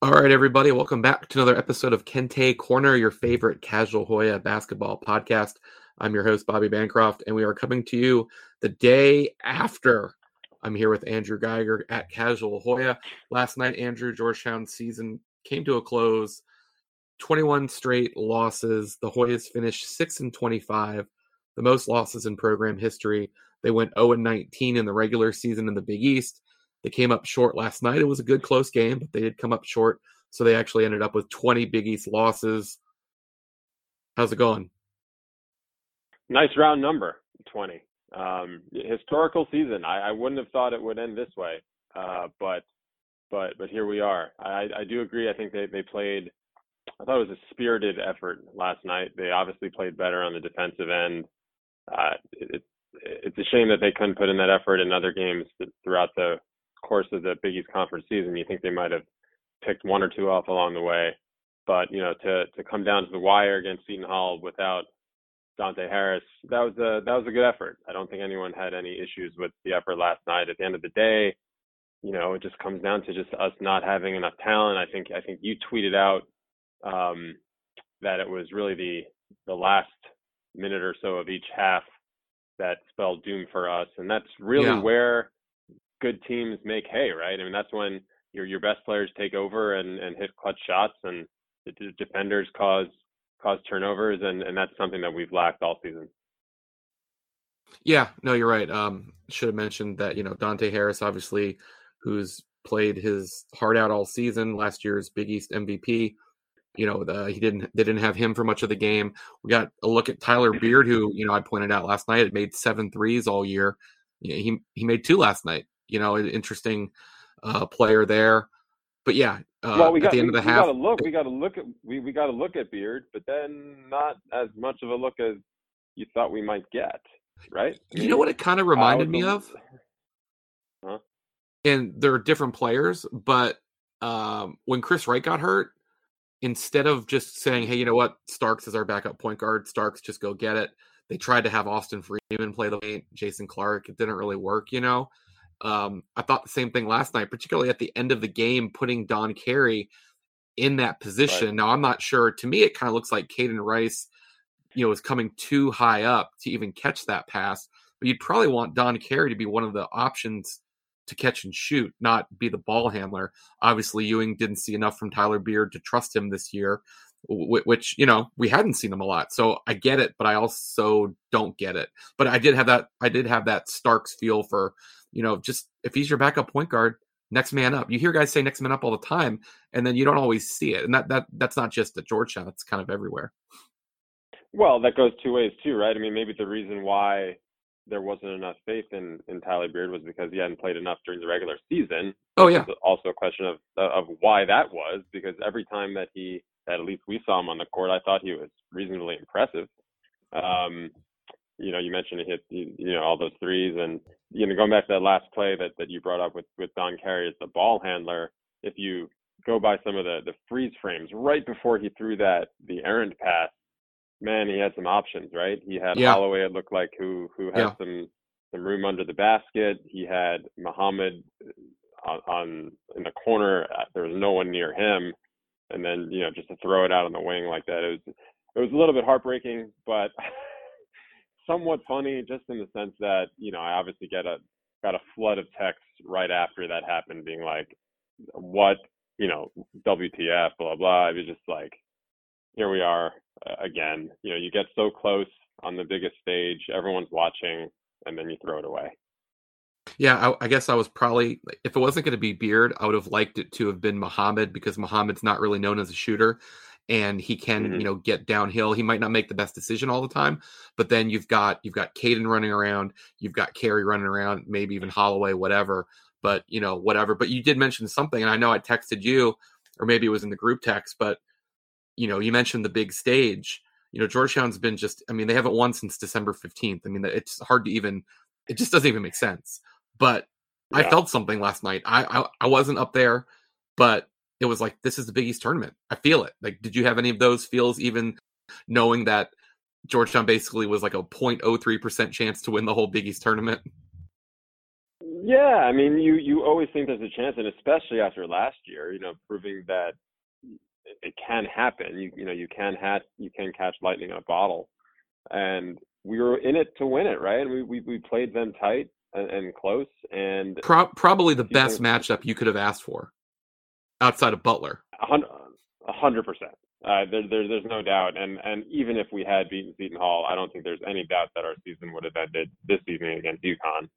All right, everybody, welcome back to another episode of Kente Corner, your favorite casual Hoya basketball podcast. I'm your host, Bobby Bancroft, and we are coming to you the day after. I'm here with Andrew Geiger at Casual Hoya. Last night, Andrew Georgetown's season came to a close. 21 straight losses. The Hoyas finished 6 and 25, the most losses in program history. They went 0 and 19 in the regular season in the Big East they came up short last night. It was a good close game, but they did come up short. So they actually ended up with 20 Big East losses. How's it going? Nice round number, 20. Um, historical season. I, I, wouldn't have thought it would end this way, uh, but but but here we are. I, I do agree. I think they, they played. I thought it was a spirited effort last night. They obviously played better on the defensive end. Uh, it, it's a shame that they couldn't put in that effort in other games throughout the course of the Big East Conference season. You think they might have picked one or two off along the way, but you know to to come down to the wire against Seton Hall without Dante Harris, that was a that was a good effort. I don't think anyone had any issues with the effort last night. At the end of the day, you know, it just comes down to just us not having enough talent. I think I think you tweeted out um, that it was really the the last minute or so of each half that spelled doom for us, and that's really yeah. where good teams make hay, right? I mean, that's when your your best players take over and, and hit clutch shots, and the defenders cause cause turnovers, and, and that's something that we've lacked all season. Yeah, no, you're right. Um, should have mentioned that you know Dante Harris, obviously, who's played his heart out all season, last year's Big East MVP. You know, the, he didn't they didn't have him for much of the game. We got a look at Tyler Beard, who you know I pointed out last night, had made seven threes all year. He he made two last night you know, an interesting uh, player there. But yeah, uh, well, we got, at the end we, of the we half, got to look. We got to look at we, we got to look at Beard, but then not as much of a look as you thought we might get, right? I mean, you know what it kind of reminded me of? Huh? And there are different players, but um, when Chris Wright got hurt, instead of just saying, "Hey, you know what? Starks is our backup point guard. Starks, just go get it." They tried to have Austin Freeman play the way Jason Clark. It didn't really work, you know. Um, I thought the same thing last night, particularly at the end of the game, putting Don Carey in that position. Right. Now, I'm not sure. To me, it kind of looks like Kaiden Rice, you know, is coming too high up to even catch that pass. But you'd probably want Don Carey to be one of the options to catch and shoot, not be the ball handler. Obviously, Ewing didn't see enough from Tyler Beard to trust him this year, which, you know, we hadn't seen him a lot. So I get it, but I also don't get it. But I did have that, I did have that Starks feel for you know, just if he's your backup point guard, next man up. You hear guys say next man up all the time, and then you don't always see it. And that that that's not just at Georgetown; it's kind of everywhere. Well, that goes two ways too, right? I mean, maybe the reason why there wasn't enough faith in in Tyler Beard was because he hadn't played enough during the regular season. Oh yeah. Also a question of of why that was because every time that he at least we saw him on the court, I thought he was reasonably impressive. Um, you know, you mentioned he hit you know all those threes, and you know, going back to that last play that, that you brought up with, with Don Carey as the ball handler, if you go by some of the, the freeze frames right before he threw that the errant pass, man, he had some options, right? He had yeah. Holloway, it looked like, who who had yeah. some some room under the basket. He had Mohammed uh, on, on in the corner. Uh, there was no one near him, and then you know just to throw it out on the wing like that, it was it was a little bit heartbreaking, but somewhat funny just in the sense that you know I obviously get a got a flood of texts right after that happened, being like, "What you know, WTF?" Blah blah. It was just like, here we are uh, again. You know, you get so close on the biggest stage, everyone's watching, and then you throw it away. Yeah, I, I, guess I was probably if it wasn't going to be Beard, I would have liked it to have been Mohammed because Mohammed's not really known as a shooter and he can mm-hmm. you know get downhill. He might not make the best decision all the time but then you've got you've got Kaiden running around you've got Carey running around maybe even Holloway whatever but you know whatever. But you did mention something and I know I texted you or maybe it was in the group text but you know you mentioned the big stage. You know Georgetown's been just I mean they haven't won since December 15th I mean it's hard to even it just doesn't even make sense but yeah. I felt something last night I, I I wasn't up there but it was like this is the Big East tournament. I feel it. Like, did you have any of those feels, even knowing that Georgetown basically was like a 0.03 percent chance to win the whole Big East tournament? Yeah, I mean, you you always think there's a chance, and especially after last year, you know, proving that it can happen. You you know, you can hat you can catch lightning in a bottle, and we were in it to win it, right? We we we played them tight and, and close, and Pro- probably the best matchup you could have asked for outside of Butler. A hundred percent. Uh, there, there, there's no doubt, and and even if we had beaten Seton Hall, I don't think there's any doubt that our season would have ended this season against UConn.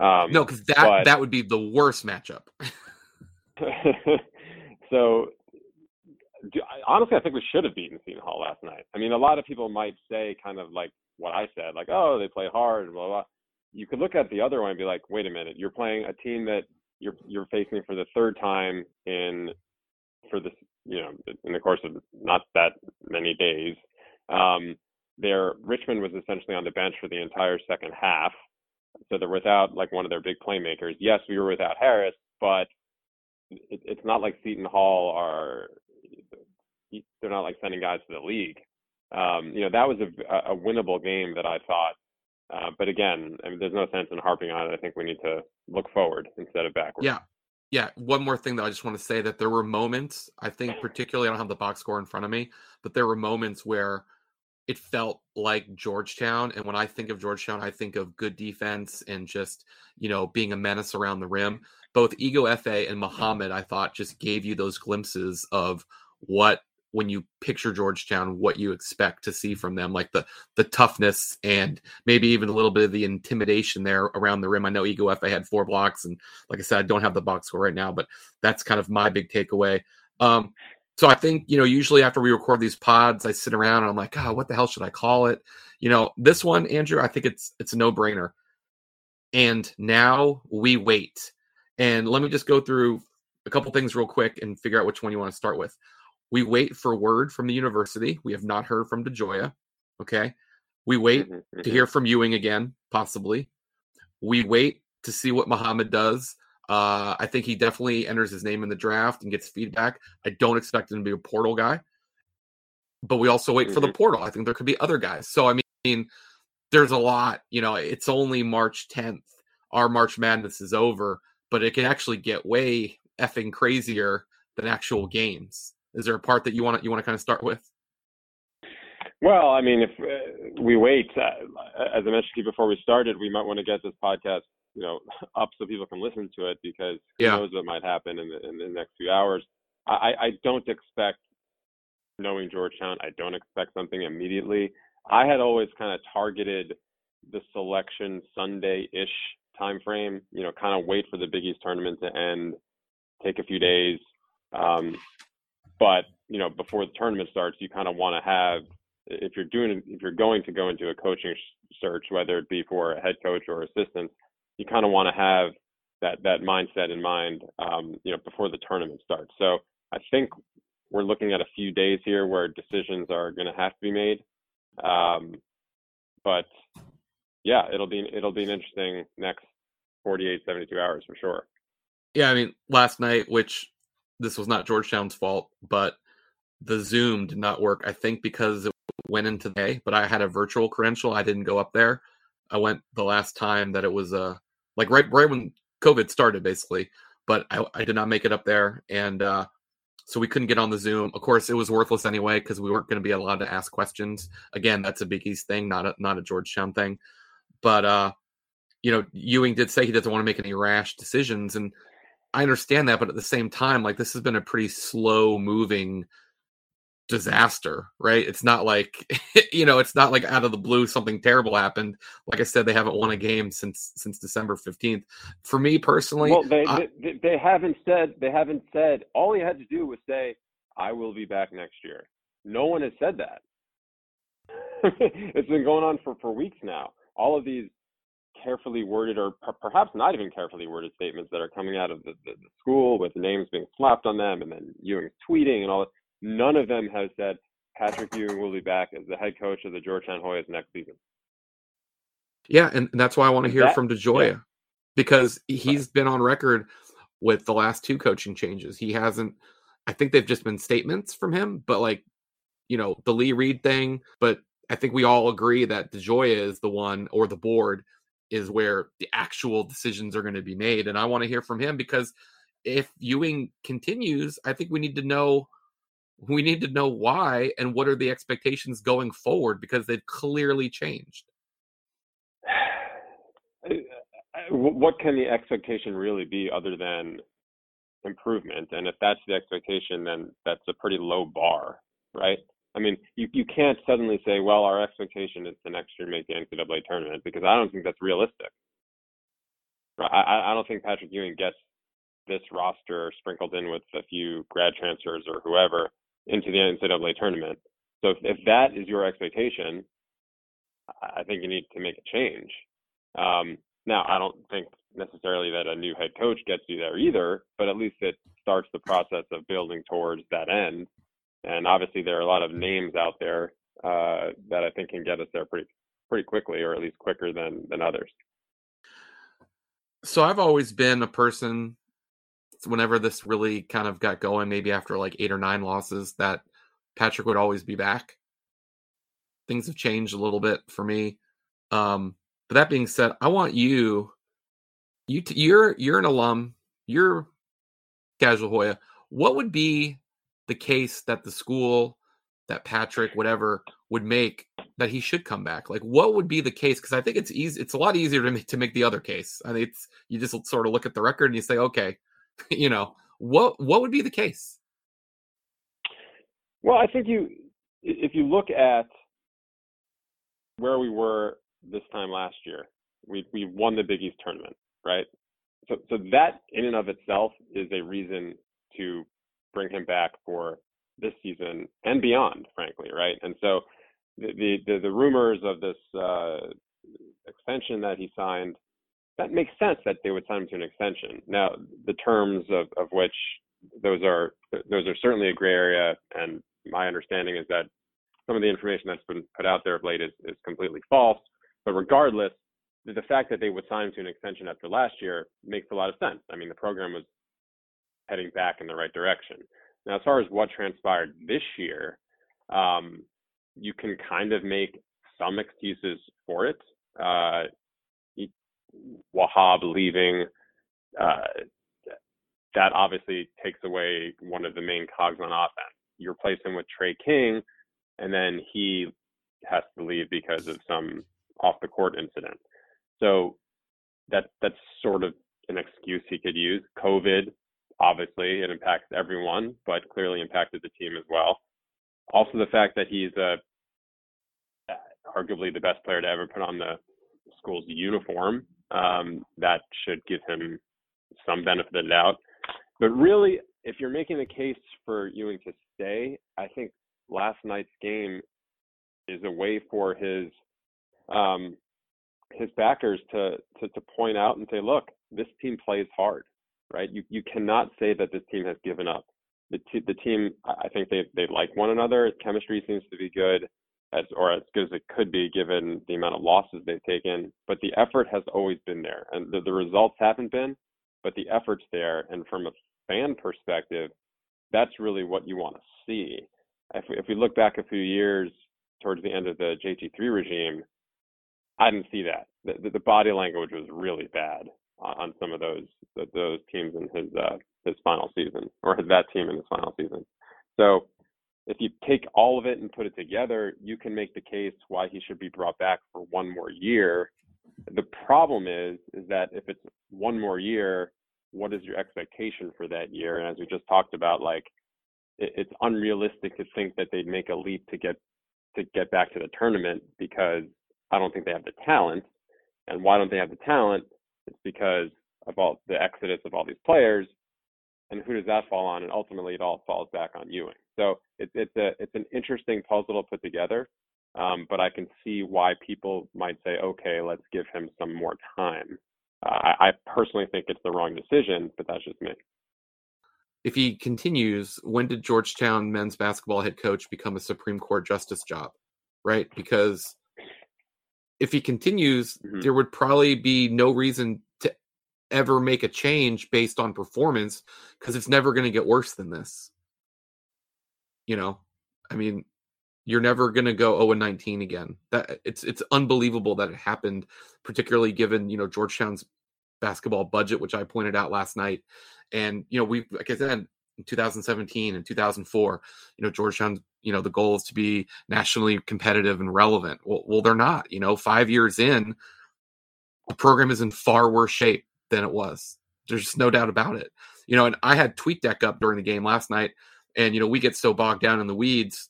Um, no, because that but, that would be the worst matchup. so, honestly, I think we should have beaten Seton Hall last night. I mean, a lot of people might say kind of like what I said, like, oh, they play hard, blah blah. You could look at the other one and be like, wait a minute, you're playing a team that you're you're facing for the third time in for this you know in the course of not that many days. Um, their Richmond was essentially on the bench for the entire second half, so they're without like one of their big playmakers. Yes, we were without Harris, but it, it's not like Seton Hall are they're not like sending guys to the league. Um, you know that was a, a winnable game that I thought. Uh, but again, I mean, there's no sense in harping on it. I think we need to look forward instead of backward. Yeah, yeah, one more thing that I just want to say that there were moments, I think particularly I don't have the box score in front of me, but there were moments where it felt like Georgetown and when I think of Georgetown, I think of good defense and just, you know, being a menace around the rim. Both Ighoefe and Mohammed I thought just gave you those glimpses of what when you picture Georgetown, what you expect to see from them, like the the toughness and maybe even a little bit of the intimidation there around the rim. I know Ighoefe had four blocks, and like I said, I don't have the box score right now, but that's kind of my big takeaway. Um, so I think you know, usually after we record these pods, I sit around and I'm like, oh, what the hell should I call it? You know, this one, Andrew, I think it's it's a no brainer. And now we wait. And let me just go through a couple things real quick and figure out which one you want to start with. We wait for word from the university. We have not heard from DeGioia. Okay. We wait mm-hmm, mm-hmm. to hear from Ewing again, possibly. We wait to see what Mohammed does. Uh, I think he definitely enters his name in the draft and gets feedback. I don't expect him to be a portal guy, but we also wait mm-hmm. for the mm-hmm. portal. I think there could be other guys. So, I mean, there's a lot. You know, it's only March 10th. Our March Madness is over, but it can actually get way effing crazier than actual games. Is there a part that you want to, you want to kind of start with? Well, I mean, if uh, we wait, uh, as I mentioned to you before we started, we might want to get this podcast, you know, up so people can listen to it because who yeah. knows what might happen in the, in the next few hours. I, I don't expect, knowing Georgetown, I don't expect something immediately. I had always kind of targeted the selection Sunday-ish time frame. You know, kind of wait for the Big East tournament to end, take a few days, um, but you know, before the tournament starts, you kind of want to have if you're doing if you're going to go into a coaching search, whether it be for a head coach or assistant, you kind of want to have that that mindset in mind, um, you know, before the tournament starts. So I think we're looking at a few days here where decisions are going to have to be made. Um, but yeah, it'll be it'll be an interesting next 48, 72 hours for sure. Yeah, I mean, last night, which this was not Georgetown's fault, but the Zoom did not work. I think because it went into the day, but I had a virtual credential. I didn't go up there. I went the last time that it was uh like right right when COVID started, basically. But I, I did not make it up there, and uh, so we couldn't get on the Zoom. Of course, it was worthless anyway because we weren't going to be allowed to ask questions. Again, that's a Big East thing, not a not a Georgetown thing. But uh, you know, Ewing did say he doesn't want to make any rash decisions, and I understand that, but at the same time, like this has been a pretty slow moving disaster, right? It's not like you know, it's not like out of the blue something terrible happened. Like I said, they haven't won a game since since December fifteenth. For me personally, well, they, I, they they haven't said they haven't said. All he had to do was say, "I will be back next year." No one has said that. it's been going on for for weeks now. All of these carefully worded or p- perhaps not even carefully worded statements that are coming out of the, the, the, school with names being slapped on them and then Ewing tweeting and all that. None of them has said Patrick Ewing will be back as the head coach of the Georgetown Hoyas next season. Yeah, and that's why I want to hear that, from DeGioia yeah. because he's been on record with the last two coaching changes. He hasn't I think they've just been statements from him, but like, you know, the Lee Reed thing, but I think we all agree that DeGioia is the one or the board is where the actual decisions are going to be made. And I want to hear from him because if Ewing continues, I think we need to know we need to know why and what are the expectations going forward because they've clearly changed. What can the expectation really be other than improvement? And if that's the expectation, then that's a pretty low bar, right? I mean, you, you can't suddenly say, well, our expectation is to next year make the NCAA tournament because I don't think that's realistic. I, I don't think Patrick Ewing gets this roster sprinkled in with a few grad transfers or whoever into the NCAA tournament. So if, if that is your expectation, I think you need to make a change. Um, now, I don't think necessarily that a new head coach gets you there either, but at least it starts the process of building towards that end. And obviously, there are a lot of names out there uh, that I think can get us there pretty pretty quickly, or at least quicker than than others. So I've always been a person whenever this really kind of got going, maybe after like eight or nine losses, that Patrick would always be back. Things have changed a little bit for me. Um, but that being said, I want you, you, t- you're you're an alum, you're casual Hoya. What would be the case that the school, that Patrick, whatever, would make that he should come back? Like, what would be the case? Because I think it's easy. It's a lot easier to make, to make the other case. I think it's you just sort of look at the record and you say, okay, you know, what what would be the case? Well, I think you if you look at where we were this time last year, we we won the Big East tournament, right? So so that in and of itself is a reason to bring him back for this season and beyond, frankly, right? And so the the, the rumors of this uh, extension that he signed that makes sense that they would sign him to an extension. Now, the terms of, of which those are those are certainly a gray area, and my understanding is that some of the information that's been put out there of late is, is completely false. But regardless, the fact that they would sign him to an extension after last year makes a lot of sense. I mean, the program was heading back in the right direction. Now, as far as what transpired this year, um, you can kind of make some excuses for it. Uh, Wahab leaving, uh, that obviously takes away one of the main cogs on offense. You replace him with Trey King, and then he has to leave because of some off the court incident. So that that's sort of an excuse he could use. COVID, obviously, it impacts everyone, but clearly impacted the team as well. Also, the fact that he's a uh, arguably the best player to ever put on the school's uniform um, that should give him some benefit of the doubt. But really, if you're making the case for Ewing to stay, I think last night's game is a way for his um, his backers to, to to point out and say, look, this team plays hard, right? You you cannot say that this team has given up. The t- the team, I think they they like one another. Chemistry seems to be good as or as good as it could be given the amount of losses they've taken. But the effort has always been there, and the, the results haven't been, but the effort's there. And from a fan perspective, that's really what you want to see. If we, if we look back a few years towards the end of the JT3 regime, I didn't see that. The, the body language was really bad on some of those those teams in his uh, his final season, or that team in his final season. So if you take all of it and put it together, you can make the case why he should be brought back for one more year. The problem is, is that if it's one more year, what is your expectation for that year? And as we just talked about, like it, it's unrealistic to think that they'd make a leap to get to get back to the tournament because I don't think they have the talent. And why don't they have the talent? It's because of all the exodus of all these players. And who does that fall on? And ultimately, it all falls back on Ewing. So it's it's a it's an interesting puzzle to put together. Um, but I can see why people might say, okay, let's give him some more time. Uh, I, I personally think it's the wrong decision, but that's just me. If he continues, when did Georgetown men's basketball head coach become a Supreme Court justice job? Right? Because if he continues, mm-hmm. there would probably be no reason to ever make a change based on performance because it's never going to get worse than this you know, I mean, you're never going to go 0 and 19 again. That it's it's unbelievable that it happened, particularly given you know Georgetown's basketball budget, which I pointed out last night. And you know, we like I said, in 2017 and 2004, you know, Georgetown, you know, the goal is to be nationally competitive and relevant. Well, well, they're not. You know, five years in, the program is in far worse shape than it was. There's just no doubt about it. You know, and I had TweetDeck up during the game last night, and you know, we get so bogged down in the weeds.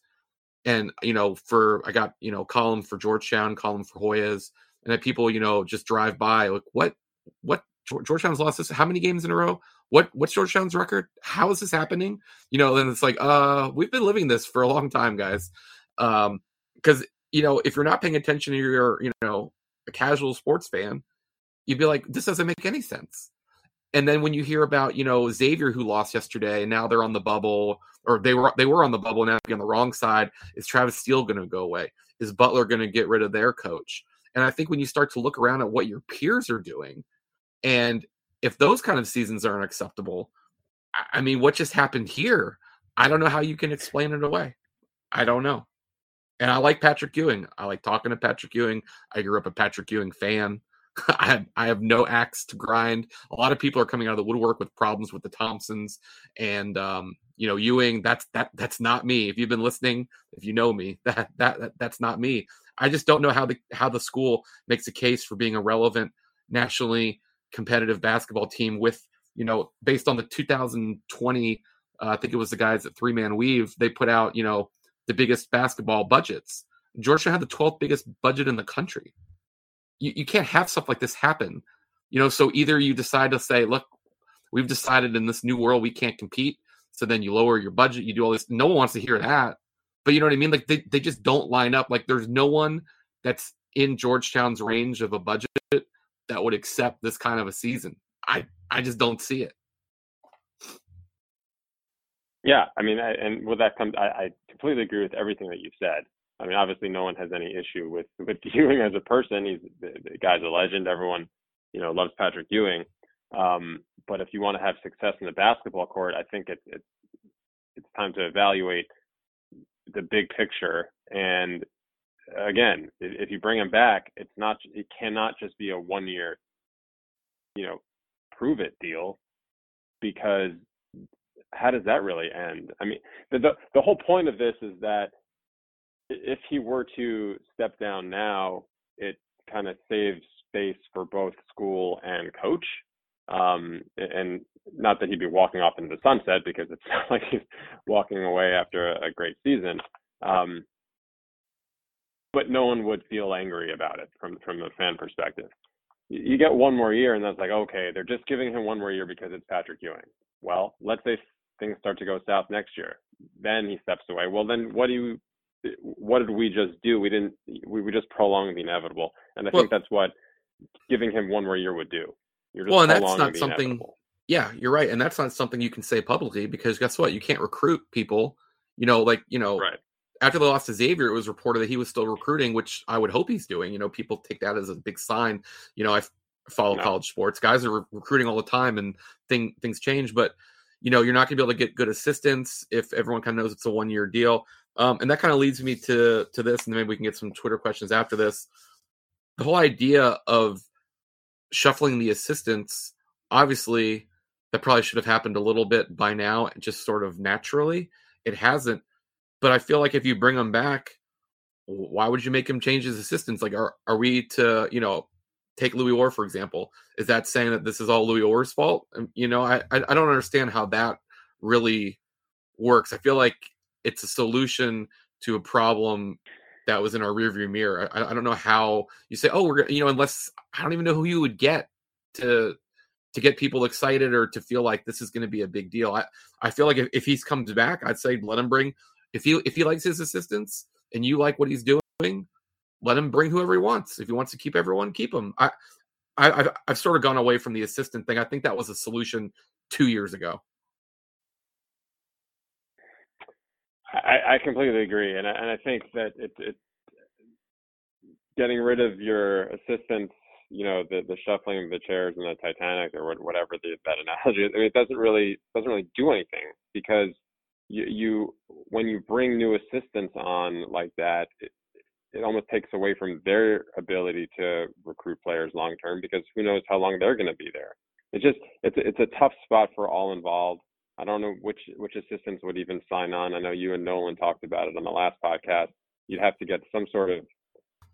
And you know, for I got you know column for Georgetown, column for Hoyas, and that people you know just drive by like what what Georgetown's lost this how many games in a row? What what's Georgetown's record? How is this happening? You know, then it's like, uh, we've been living this for a long time, guys. Um, because you know, if you're not paying attention, you're you know a casual sports fan, you'd be like, this doesn't make any sense. And then when you hear about you know Xavier who lost yesterday and now they're on the bubble, or they were they were on the bubble now on the wrong side, is Travis Steele going to go away? Is Butler going to get rid of their coach? And I think when you start to look around at what your peers are doing, and if those kind of seasons aren't acceptable, I mean, what just happened here? I don't know how you can explain it away. I don't know. And I like Patrick Ewing. I like talking to Patrick Ewing. I grew up a Patrick Ewing fan. I have, I have no axe to grind. A lot of people are coming out of the woodwork with problems with the Thompsons and um, you know Ewing. That's that that's not me. If you've been listening, if you know me, that that, that that's not me. I just don't know how the how the school makes a case for being a relevant nationally competitive basketball team with you know based on the 2020 uh, i think it was the guys at three man weave they put out you know the biggest basketball budgets. Georgia had the 12th biggest budget in the country. You, you can't have stuff like this happen. You know so either you decide to say look we've decided in this new world we can't compete so then you lower your budget you do all this no one wants to hear that. But you know what i mean? Like they, they just don't line up. Like there's no one that's in georgetown's range of a budget that would accept this kind of a season. I I just don't see it. Yeah, I mean, I, and with that comes, I, I completely agree with everything that you said. I mean, obviously, no one has any issue with with Ewing as a person. He's the, the guy's a legend. Everyone, you know, loves Patrick Ewing. Um, but if you want to have success in the basketball court, I think it's it's it's time to evaluate the big picture and again, if you bring him back, it's not it cannot just be a one year, you know, prove it deal, because how does that really end? I mean, the the, the whole point of this is that if he were to step down now, it kind of saves space for both school and coach. Um, and not that he'd be walking off into the sunset because it's not like he's walking away after a, great season. Um, but no one would feel angry about it from from a fan perspective. You get one more year, and that's like okay, they're just giving him one more year because it's Patrick Ewing. Well, let's say things start to go south next year, then he steps away. Well, then what do you? What did we just do? We didn't. We, we just prolonged the inevitable, and I well, think that's what giving him one more year would do. well, and that's not something. Inevitable. Yeah, you're right, and that's not something you can say publicly because guess what? You can't recruit people. You know, like you know, right after the loss to Xavier, it was reported that he was still recruiting, which I would hope he's doing. You know, people take that as a big sign. You know, I follow no. college sports. Guys are re- recruiting all the time, and thing things change. But you know, you're not going to be able to get good assistance if everyone kind of knows it's a one year deal. Um, and that kind of leads me to to this, and maybe we can get some Twitter questions after this. The whole idea of shuffling the assistants, obviously, that probably should have happened a little bit by now, just sort of naturally. It hasn't but I feel like if you bring him back, why would you make him change his assistants? Like, are are we to you know take Louis Orr for example? Is that saying that this is all Louis Orr's fault? Um, you know, I I don't understand how that really works. I feel like it's a solution to a problem that was in our rearview mirror. I, I don't know how you say, oh, we're you know, unless I don't even know who you would get to to get people excited or to feel like this is going to be a big deal. I I feel like if, if he comes back, I'd say let him bring if he if he likes his assistants and you like what he's doing, let him bring whoever he wants. If he wants to keep everyone, keep him. I, I I've, I've sort of gone away from the assistant thing. I think that was a solution two years ago. I, I completely agree, and I, and I think that it, it getting rid of your assistants, you know, the the shuffling of the chairs in the Titanic or whatever the, that analogy is. I mean, it doesn't really doesn't really do anything because you, you when you bring new assistants on like that, it, it almost takes away from their ability to recruit players long term because who knows how long they're going to be there. It's just it's it's a tough spot for all involved. I don't know which which assistants would even sign on. I know you and Nolan talked about it on the last podcast. You'd have to get some sort of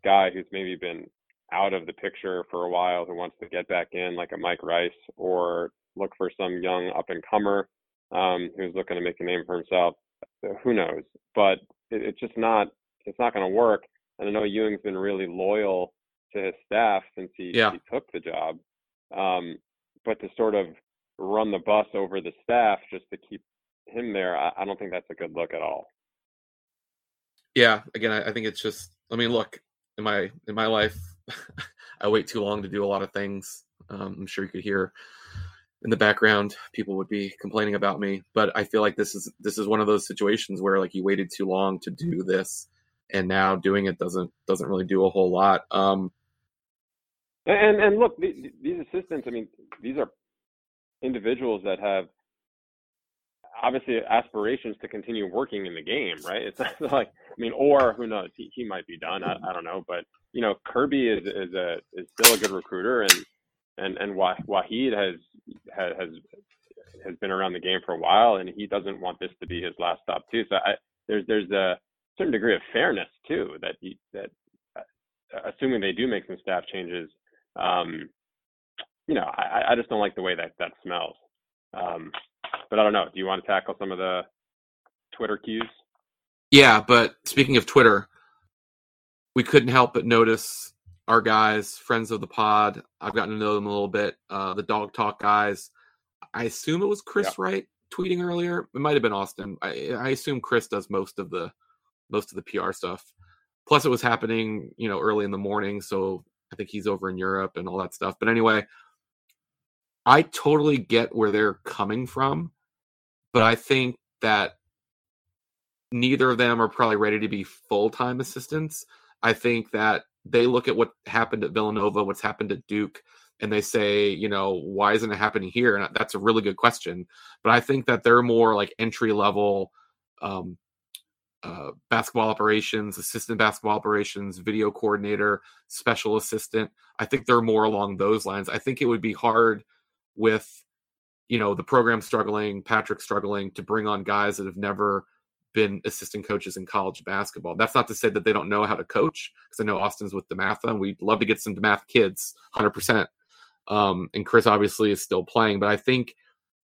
guy who's maybe been out of the picture for a while who wants to get back in, like a Mike Rice, or look for some young up and comer um, who's looking to make a name for himself. Who knows? But it, it's just not it's not going to work. And I know Ewing's been really loyal to his staff since he, yeah. he took the job. Um, but to sort of run the bus over the staff just to keep him there, I, I don't think that's a good look at all. Yeah, again, I, I think it's just. I mean, look, in my in my life, I wait too long to do a lot of things. Um, I'm sure you could hear in the background people would be complaining about me, but I feel like this is this is one of those situations where like you waited too long to do this, and now doing it doesn't doesn't really do a whole lot. Um, and and look, these assistants. I mean, these are individuals that have obviously aspirations to continue working in the game, right? It's like I mean, or who knows? He, he might be done. I, I don't know, but you know, Kirby is is a is still a good recruiter, and and and Waheed has has has been around the game for a while, and he doesn't want this to be his last stop too. So I, there's there's a certain degree of fairness too that he that uh, assuming they do make some staff changes, um, you know, I, I just don't like the way that that smells. Um, but I don't know. Do you want to tackle some of the Twitter cues? Yeah, but speaking of Twitter, we couldn't help but notice our guys, friends of the pod. I've gotten to know them a little bit. Uh, the Dog Talk guys. I assume it was Chris yeah. Wright tweeting earlier. It might have been Austin. I, I assume Chris does most of the most of the PR stuff. Plus, it was happening, you know, early in the morning, so I think he's over in Europe and all that stuff. But anyway, I totally get where they're coming from, but I think that neither of them are probably ready to be full time assistants. I think that they look at what happened at Villanova, what's happened at Duke, and they say, you know, why isn't it happening here? And that's a really good question. But I think that they're more like entry level um, uh, basketball operations, assistant basketball operations, video coordinator, special assistant. I think they're more along those lines. I think it would be hard with, you know, the program struggling, Patrick struggling to bring on guys that have never been assistant coaches in college basketball. That's not to say that they don't know how to coach, because I know Austin's with DeMatha, and we'd love to get some DeMatha kids, 100%. Um, and Chris obviously is still playing, but I think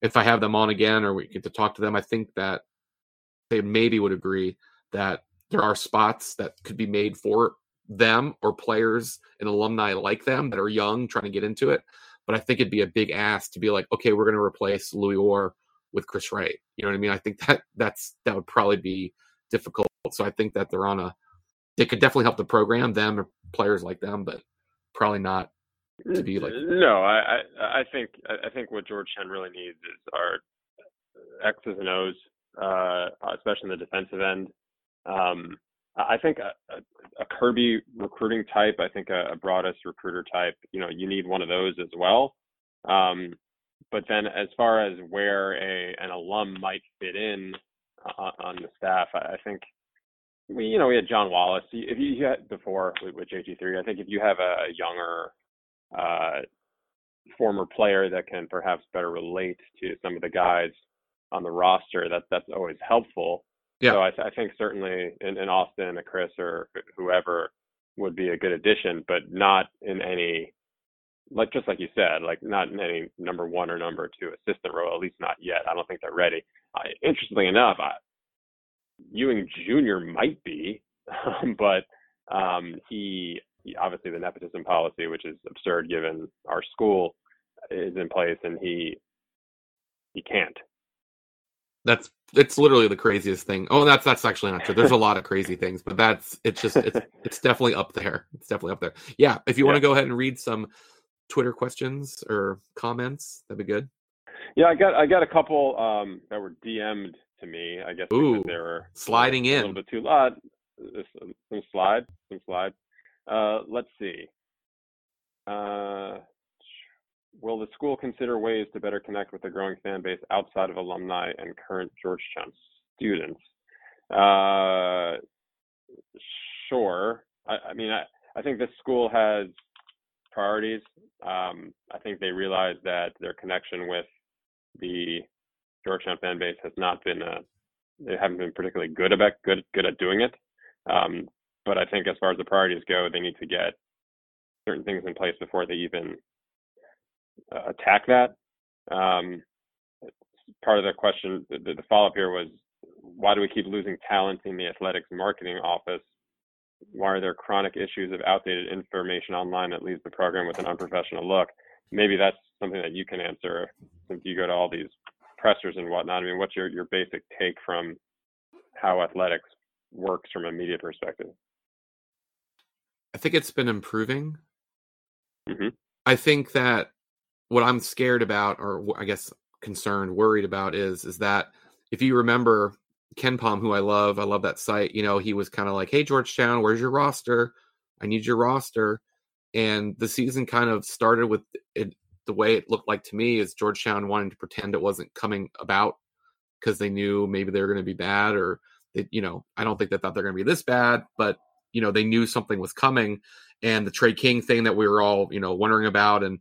if I have them on again or we get to talk to them, I think that they maybe would agree that there are spots that could be made for them or players and alumni like them that are young trying to get into it. But I think it'd be a big ask to be like, okay, we're going to replace Louis Orr with Chris Wright. You know what I mean? I think that that's that would probably be difficult. So I think that they're on a they could definitely help the program, them or players like them, but probably not to be like no i i, think i think what georgetown really needs is our x's and o's uh especially in the defensive end um i think a, a, a kirby recruiting type i think a, a broadus recruiter type you know you need one of those as well um but then as far as where a an alum might fit in uh, on the staff I, I think we you know we had john wallace if you, you had before with, with jt3 i think if you have a younger uh, former player that can perhaps better relate to some of the guys on the roster. That that's always helpful. Yeah. So I, I think certainly in, in Austin, a Chris or whoever would be a good addition, but not in any like just like you said, like not in any number one or number two assistant role, at least not yet. I don't think they're ready. Interestingly enough, I, Ewing Jr. might be, but um, he obviously the nepotism policy, which is absurd given our school, is in place, and he he can't. That's it's literally the craziest thing. Oh, that's that's actually not true. There's a lot of crazy things, but that's it's just it's it's definitely up there. It's definitely up there. Yeah, if you want to go ahead and read some Twitter questions or comments, that'd be good. Yeah, I got I got a couple um, that were DM'd to me. I guess Ooh, they were sliding in a little bit too loud. Some slide, some slide. Uh, let's see. Uh, will the school consider ways to better connect with the growing fan base outside of alumni and current Georgetown students. Uh, sure. I, I mean, I, I think this school has priorities. Um, I think they realize that their connection with the Georgetown fan base has not been a, they haven't been particularly good about good good at doing it. Um, but I think as far as the priorities go, they need to get certain things in place before they even uh, attack that. Um, part of the question, the, the follow up here was, why do we keep losing talent in the athletics marketing office? Why are there chronic issues of outdated information online that leaves the program with an unprofessional look? Maybe that's something that you can answer since you go to all these pressers and whatnot. I mean, what's your, your basic take from how athletics works from a media perspective? I think it's been improving. Mm-hmm. I think that what I'm scared about, or I guess concerned, worried about, is is that if you remember KenPom, who I love, I love that site. You know, he was kind of like, "Hey, Georgetown, where's your roster? I need your roster." And the season kind of started with it. The way it looked like to me is Georgetown wanting to pretend it wasn't coming about because they knew maybe they were going to be bad, or they, you know, I don't think they thought they're going to be this bad, but you know, they knew something was coming. And the Trey King thing that we were all, you know, wondering about, and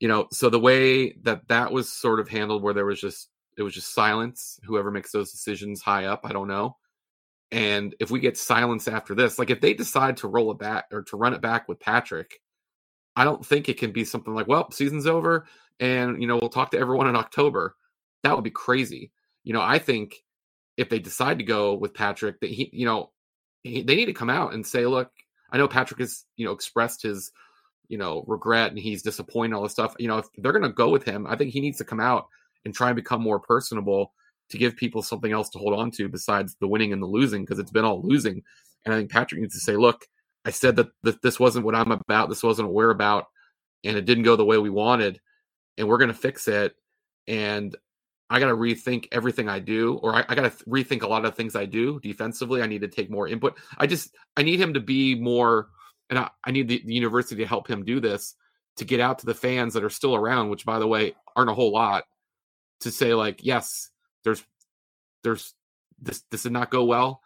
you know, so the way that that was sort of handled, where there was just it was just silence. Whoever makes those decisions high up, I don't know. And if we get silence after this, like if they decide to roll it back or to run it back with Patrick, I don't think it can be something like, well, season's over and, you know, we'll talk to everyone in October. That would be crazy. You know, I think if they decide to go with Patrick, that he, you know, he, they need to come out and say, look, I know Patrick has, you know, expressed his, you know, regret and he's disappointed, all this stuff. You know, if they're going to go with him, I think he needs to come out and try and become more personable to give people something else to hold on to besides the winning and the losing because it's been all losing. And I think Patrick needs to say, look, I said that, this wasn't what I'm about. This wasn't what we're about. And it didn't go the way we wanted. And we're going to fix it. And I got to rethink everything I do, or I, I got to rethink a lot of things I do defensively. I need to take more input. I just, I need him to be more, and I, I need the, the university to help him do this to get out to the fans that are still around, which by the way, aren't a whole lot to say like, yes, there's there's this this did not go well,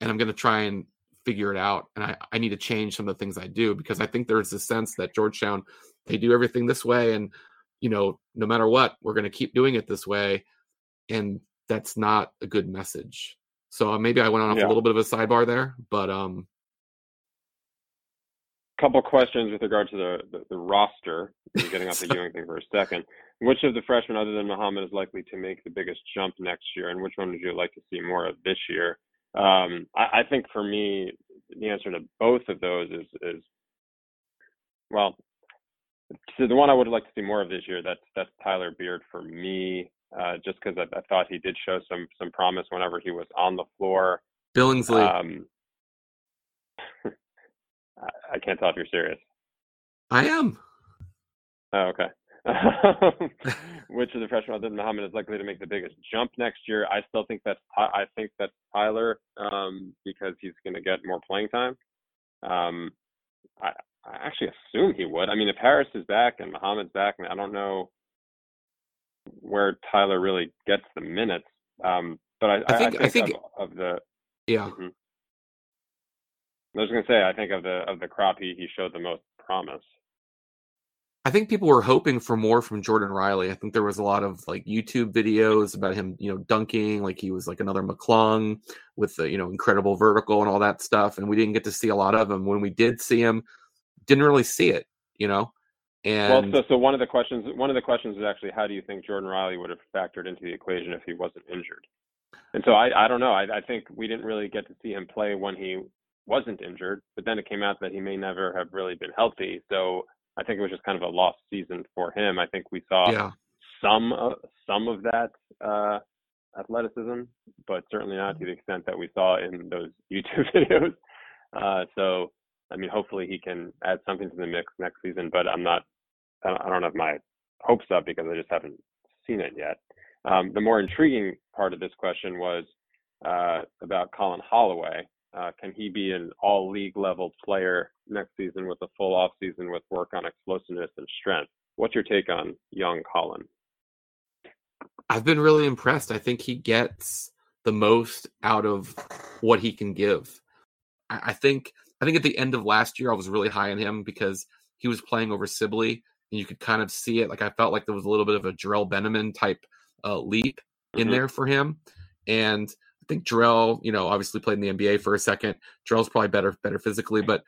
and I'm gonna try and figure it out. And I, I need to change some of the things I do because I think there's a sense that Georgetown they do everything this way and you know, no matter what, we're gonna keep doing it this way. And that's not a good message. So uh, maybe I went on yeah. a little bit of a sidebar there, but um couple questions with regard to the, the, the roster. Getting off the Ewing thing for a second. Which of the freshmen, other than Mohammed, is likely to make the biggest jump next year, and which one would you like to see more of this year? Um, I, I, think for me, the answer to both of those is is well. So the one I would like to see more of this year, that's that's Tyler Beard for me, uh, just because I, I, thought he did show some some promise whenever he was on the floor. Billingsley. Um, I can't tell if you're serious. I am. Oh, okay. Which of the freshmen other than Mohammed is likely to make the biggest jump next year? I still think that's I think that's Tyler um, because he's going to get more playing time. Um, I, I actually assume he would. I mean, if Harris is back and Mohammed's back, I don't know where Tyler really gets the minutes. Um, but I, I, think, I think, I think of, of, the yeah. Mm-hmm. I was going to say, I think of the of the crop, he he showed the most promise. I think people were hoping for more from Jordan Riley. I think there was a lot of like YouTube videos about him, you know, dunking like he was like another McClung with the, you know, incredible vertical and all that stuff. And we didn't get to see a lot of him. When we did see him, didn't really see it, you know. And well, so so one of the questions one of the questions is actually how do you think Jordan Riley would have factored into the equation if he wasn't injured? And so I I don't know. I I think we didn't really get to see him play when he wasn't injured, but then it came out that he may never have really been healthy. So I think it was just kind of a lost season for him. I think we saw yeah. some uh, some of that uh, athleticism, but certainly not to the extent that we saw in those YouTube videos. Uh, so I mean, hopefully he can add something to the mix next season. But I'm not. I don't have my hopes up because I just haven't seen it yet. Um, the more intriguing part of this question was uh, about Collin Holloway. Uh, can he be an all league level player next season with a full off season with work on explosiveness and strength? What's your take on young Collin? I've been really impressed. I think he gets the most out of what he can give. I, I think I think at the end of last year I was really high on him because he was playing over Sibley and you could kind of see it. Like I felt like there was a little bit of a Jarrell Benjamin type uh, leap in mm-hmm. there for him. And I think Jarrell, you know, obviously played in the NBA for a second. Jarrell's probably better, better physically, but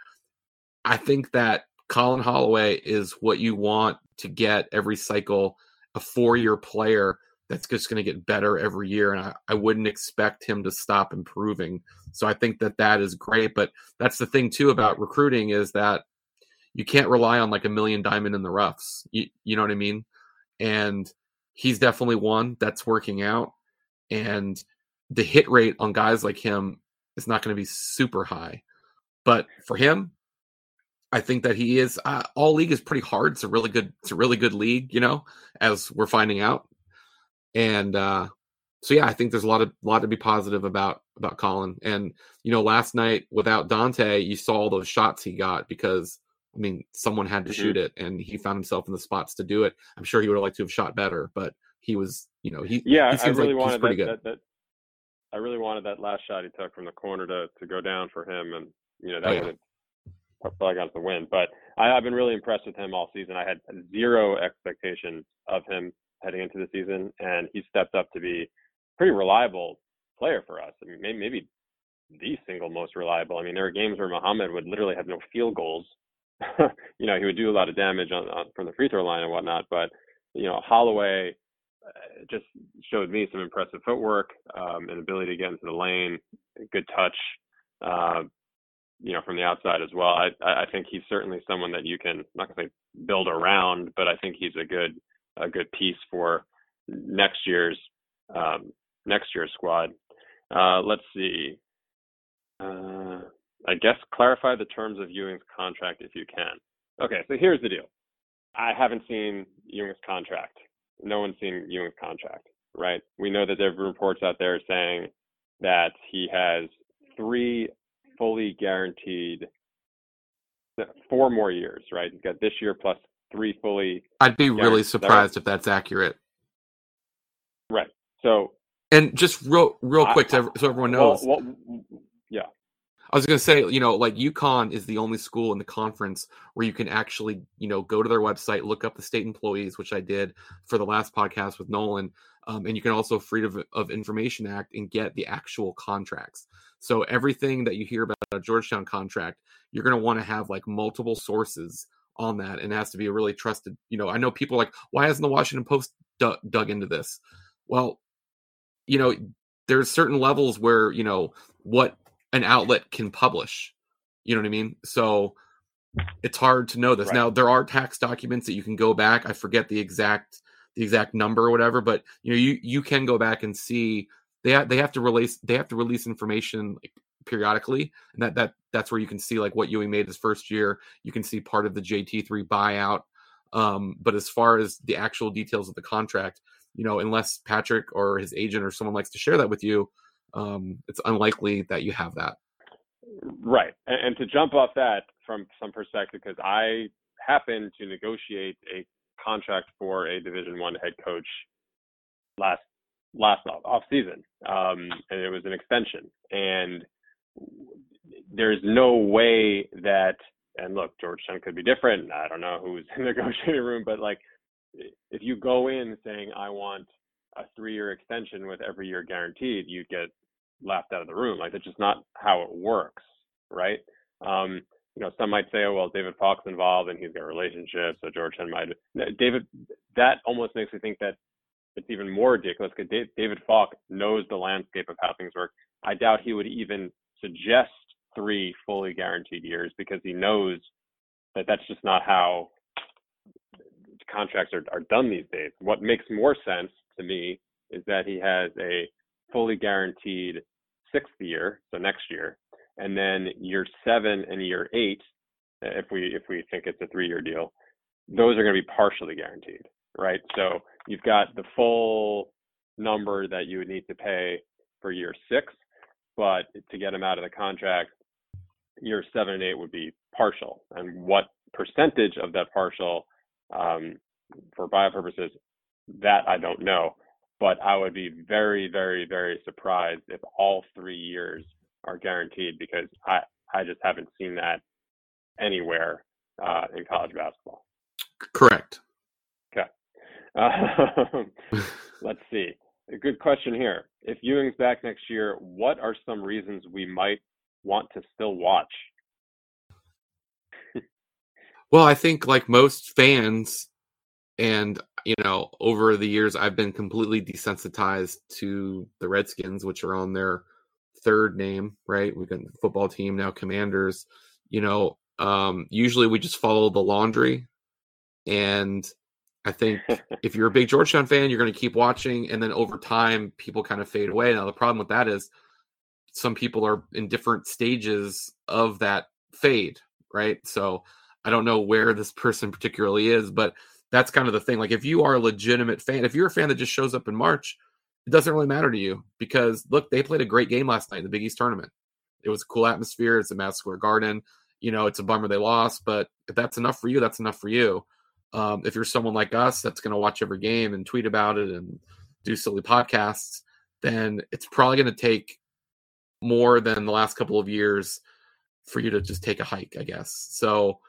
I think that Collin Holloway is what you want to get every cycle, a four-year player that's just going to get better every year, and I, I wouldn't expect him to stop improving. So I think that that is great, but that's the thing too about recruiting is that you can't rely on like a million diamond in the roughs. You, you know what I mean? And he's definitely one that's working out. And the hit rate on guys like him is not going to be super high. But for him, I think that he is uh, all league is pretty hard. It's a really good it's a really good league, you know, as we're finding out. And uh so yeah, I think there's a lot of lot to be positive about about Collin. And you know, last night without Dante, you saw all those shots he got because I mean, someone had to mm-hmm. shoot it, and he found himself in the spots to do it. I'm sure he would have liked to have shot better, but he was, you know, he yeah, he I really like wanted that, that, that, I really wanted that last shot he took from the corner to to go down for him, and you know that oh, yeah. would have probably got the win. But I, I've been really impressed with him all season. I had zero expectations of him heading into the season, and he stepped up to be pretty reliable player for us. I mean, maybe, maybe the single most reliable. I mean, there were games where Mohammed would literally have no field goals you know, he would do a lot of damage on, on from the free throw line and whatnot. But you know, Holloway just showed me some impressive footwork um, and ability to get into the lane, good touch, uh, you know, from the outside as well. I I think he's certainly someone that you can not gonna say build around, but I think he's a good a good piece for next year's um, next year's squad. Uh, let's see. Uh, I guess clarify the terms of Ewing's contract if you can. Okay, so here's the deal. I haven't seen Ewing's contract. No one's seen Ewing's contract, right? We know that there have reports out there saying that he has three fully guaranteed four more years, right? He's got this year plus three fully. I'd be really surprised that if that's accurate. Right. So. And just real, real quick, I, so everyone knows. Well, well, yeah. I was going to say, you know, like UConn is the only school in the conference where you can actually, you know, go to their website, look up the state employees, which I did for the last podcast with Nolan, um, and you can also Freedom of, Information Act and get the actual contracts. So everything that you hear about a Georgetown contract, you're going to want to have like multiple sources on that, and it has to be a really trusted. You know, I know people like, why hasn't the Washington Post dug into this? Well, you know, there's certain levels where you know what an outlet can publish. You know what I mean? So it's hard to know this. Right. Now there are tax documents that you can go back. I forget the exact the exact number or whatever, but you know you you can go back and see they ha- they have to release they have to release information like, periodically, and that that that's where you can see like what Ewing made his first year. You can see part of the JT three buyout. Um, but as far as the actual details of the contract, you know, unless Patrick or his agent or someone likes to share that with you, um, it's unlikely that you have that. Right. And, and to jump off that from some perspective, because I happened to negotiate a contract for a Division One head coach last last off, off season, um, and it was an extension. And there's no way that. And look, Georgetown could be different. I don't know who's in the negotiating room, but like, if you go in saying I want a three-year extension with every year guaranteed, you'd get laughed out of the room. Like that's just not how it works, right? Um, you know, some might say, oh well, David Falk's involved and he's got relationships, so Georgetown might. David, that almost makes me think that it's even more ridiculous because David Falk knows the landscape of how things work. I doubt he would even suggest three fully guaranteed years because he knows that that's just not how contracts are, are done these days. What makes more sense to me is that he has a fully guaranteed sixth year, so next year, and then year seven and year eight, if we if we think it's a three-year deal, those are going to be partially guaranteed, right? So you've got the full number that you would need to pay for year six, but to get them out of the contract, year seven and eight would be partial. And what percentage of that partial um, for bio purposes, that I don't know. But I would be very, very, very surprised if all three years are guaranteed because I, I just haven't seen that anywhere uh, in college basketball. Correct. Okay. Um, let's see. A good question here. If Ewing's back next year, what are some reasons we might want to still watch? well, I think like most fans, and you know, over the years, I've been completely desensitized to the Redskins, which are on their third name, right? We've got football team now, Commanders. You know, um, usually we just follow the laundry, and I think if you're a big Georgetown fan, you're going to keep watching, and then over time, people kind of fade away. Now, the problem with that is some people are in different stages of that fade, right? So I don't know where this person particularly is, but that's kind of the thing. Like, if you are a legitimate fan, if you're a fan that just shows up in March, it doesn't really matter to you because look, they played a great game last night in the Big East tournament. It was a cool atmosphere. It's a Madison Square Garden. You know, it's a bummer they lost, but if that's enough for you, that's enough for you. Um, if you're someone like us that's going to watch every game and tweet about it and do silly podcasts, then it's probably going to take more than the last couple of years for you to just take a hike, I guess. So,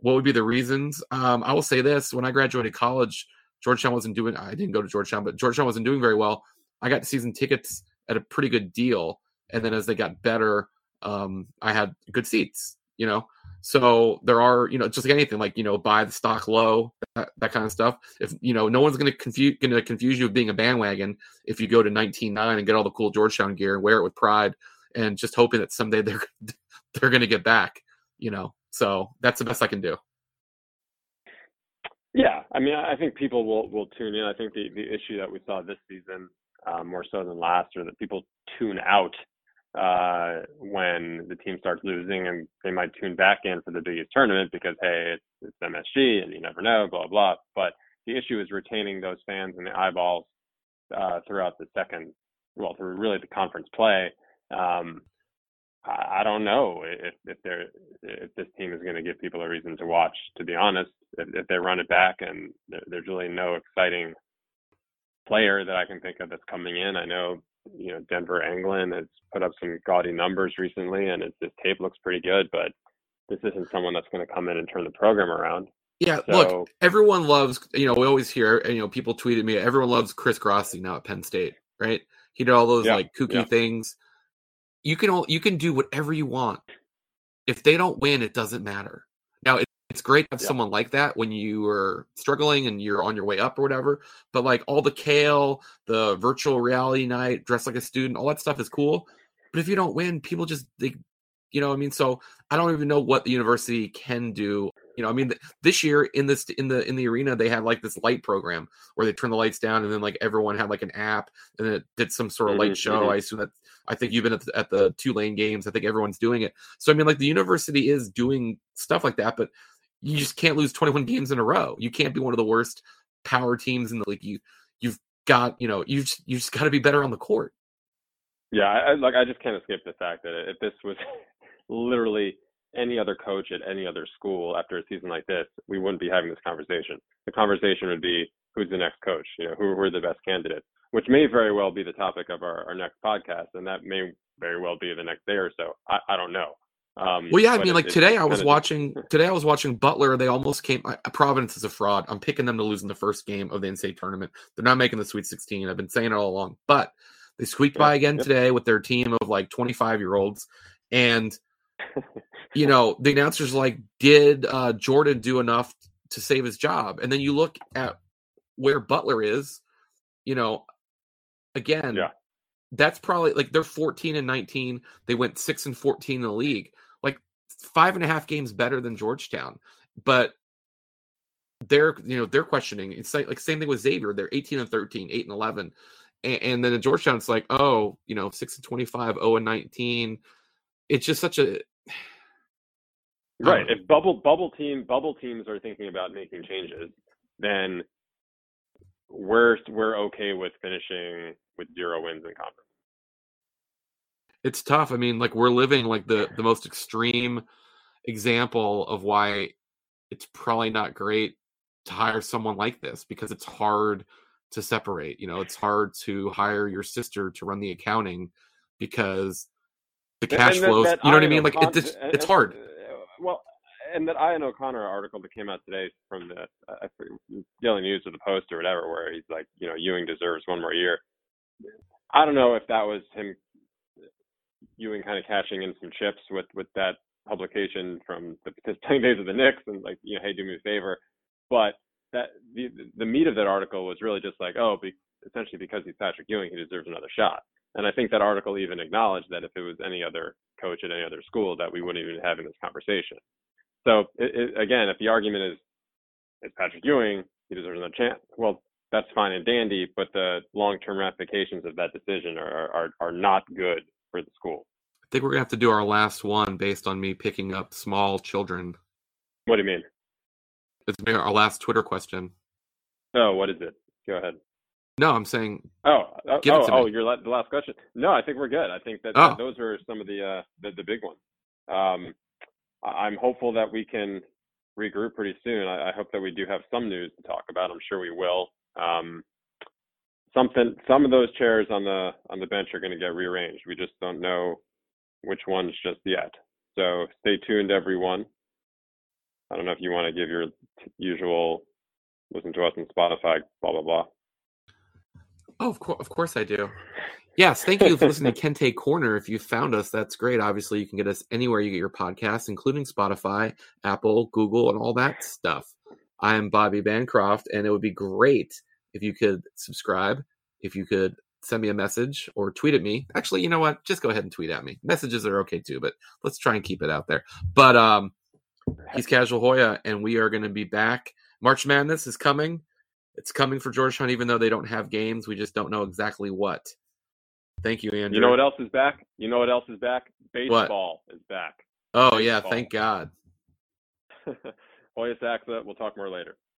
what would be the reasons? Um, I will say this: when I graduated college, Georgetown wasn't doing. I didn't go to Georgetown, but Georgetown wasn't doing very well. I got season tickets at a pretty good deal, and then as they got better, um, I had good seats. You know, so there are, you know, just like anything, like you know, buy the stock low, that, that kind of stuff. If you know, no one's going to confuse going to confuse you with being a bandwagon if you go to 19.9 and get all the cool Georgetown gear and wear it with pride, and just hoping that someday they're they're going to get back. You know, so that's the best I can do. Yeah, I mean, I think people will will tune in. I think the the issue that we saw this season, uh, more so than last, or that people tune out uh, when the team starts losing, and they might tune back in for the Big East tournament because hey, it's, it's MSG, and you never know, blah blah. But the issue is retaining those fans and the eyeballs uh, throughout the second, well, through really the conference play. Um, I, I don't know if if they if this team is going to give people a reason to watch. To be honest, if, if they run it back and there, there's really no exciting player that I can think of that's coming in. I know you know Denver Anglin has put up some gaudy numbers recently, and it, his tape looks pretty good. But this isn't someone that's going to come in and turn the program around. Yeah, so, look, everyone loves. You know, we always hear, you know, people tweet at me. Everyone loves Chris Grossi now at Penn State, right? He did all those yeah, like kooky yeah. things. You can you can do whatever you want. If they don't win, it doesn't matter. Now, it's great to have yeah. someone like that when you are struggling and you're on your way up or whatever. But like all the kale, the virtual reality night, dress like a student, all that stuff is cool. But if you don't win, people just they, you know, I mean, so I don't even know what the university can do. You know, I mean, this year in this in the in the arena they had like this light program where they turn the lights down and then like everyone had like an app and then it did some sort of light mm-hmm, show. Mm-hmm. I assume that I think you've been at the, at the Tulane games. I think everyone's doing it. So I mean, like the university is doing stuff like that, but you just can't lose 21 games in a row. You can't be one of the worst power teams in the league. You you've got you know you just, you just got to be better on the court. Yeah, I, like I just can't escape the fact that if this was literally any other coach at any other school after a season like this, we wouldn't be having this conversation. The conversation would be who's the next coach, you know, who, who are the best candidates, which may very well be the topic of our, our next podcast, and that may very well be the next day or so. I, I don't know. Um, well, yeah, I mean, like today I was watching. Today I was watching Butler. They almost came. Providence is a fraud. I'm picking them to lose in the first game of the NCAA tournament. They're not making the Sweet 16. I've been saying it all along, but they squeaked by again yep. today with their team of like 25 year olds, and you know the announcers like, did uh, Jordan do enough to save his job? And then you look at where Butler is. You know, again, yeah that's probably like they're 14 and 19. They went six and 14 in the league like five and a half games better than Georgetown, but they're you know they're questioning. It's like, like same thing with Xavier. They're 18 and 13, 8 and 11, and, and then in Georgetown it's like oh you know six and 25, 0 and 19. It's just such a right. If um, bubble bubble team bubble teams are thinking about making changes, then we're we're okay with finishing with zero wins in conference it's tough. I mean, like we're living like the the most extreme example of why it's probably not great to hire someone like this because it's hard to separate. You know, it's hard to hire your sister to run the accounting because the cash that, flows. That you know what I mean? Like it, it's, it's hard. Uh, well, and that Ian O'Connor article that came out today from the uh, Daily News or the Post or whatever, where he's like, you know, Ewing deserves one more year. I don't know if that was him, Ewing, kind of cashing in some chips with with that publication from the playing days of the Knicks, and like, you know, hey, do me a favor. But that the the meat of that article was really just like, oh, be, essentially because he's Patrick Ewing, he deserves another shot. And I think that article even acknowledged that if it was any other coach at any other school, that we wouldn't even be having this conversation. So it, it, again, if the argument is it's Patrick Ewing, he deserves another chance. Well, that's fine and dandy, but the long-term ramifications of that decision are are, are not good for the school. I think we're gonna have to do our last one based on me picking up small children. What do you mean? It's our last Twitter question. Oh, what is it? Go ahead. No, I'm saying. Oh, oh, oh, oh you're la- the last question. No, I think we're good. I think that, oh. that those are some of the uh, the, the big ones. Um, I'm hopeful that we can regroup pretty soon. I, I, hope that we do have some news to talk about. I'm sure we will. Um, something, some of those chairs on the on the bench are going to get rearranged. We just don't know which ones just yet. So stay tuned, everyone. I don't know if you want to give your usual listen to us on Spotify, blah blah blah. Oh, of course, of course I do. Yes, thank you for listening to Kente Corner. If you found us, that's great. Obviously, you can get us anywhere you get your podcasts, including Spotify, Apple, Google, and all that stuff. I am Bobby Bancroft, and it would be great if you could subscribe, if you could send me a message or tweet at me. Actually, you know what? Just go ahead and tweet at me. Messages are okay too, but let's try and keep it out there. But um, he's Casual Hoya, and we are going to be back. March Madness is coming. It's coming for Georgetown, even though they don't have games. We just don't know exactly what. Thank you, Andrew. You know what else is back? You know what else is back? Baseball what? is back. Oh Baseball. yeah, thank God. Hoya Saxa. We'll talk more later.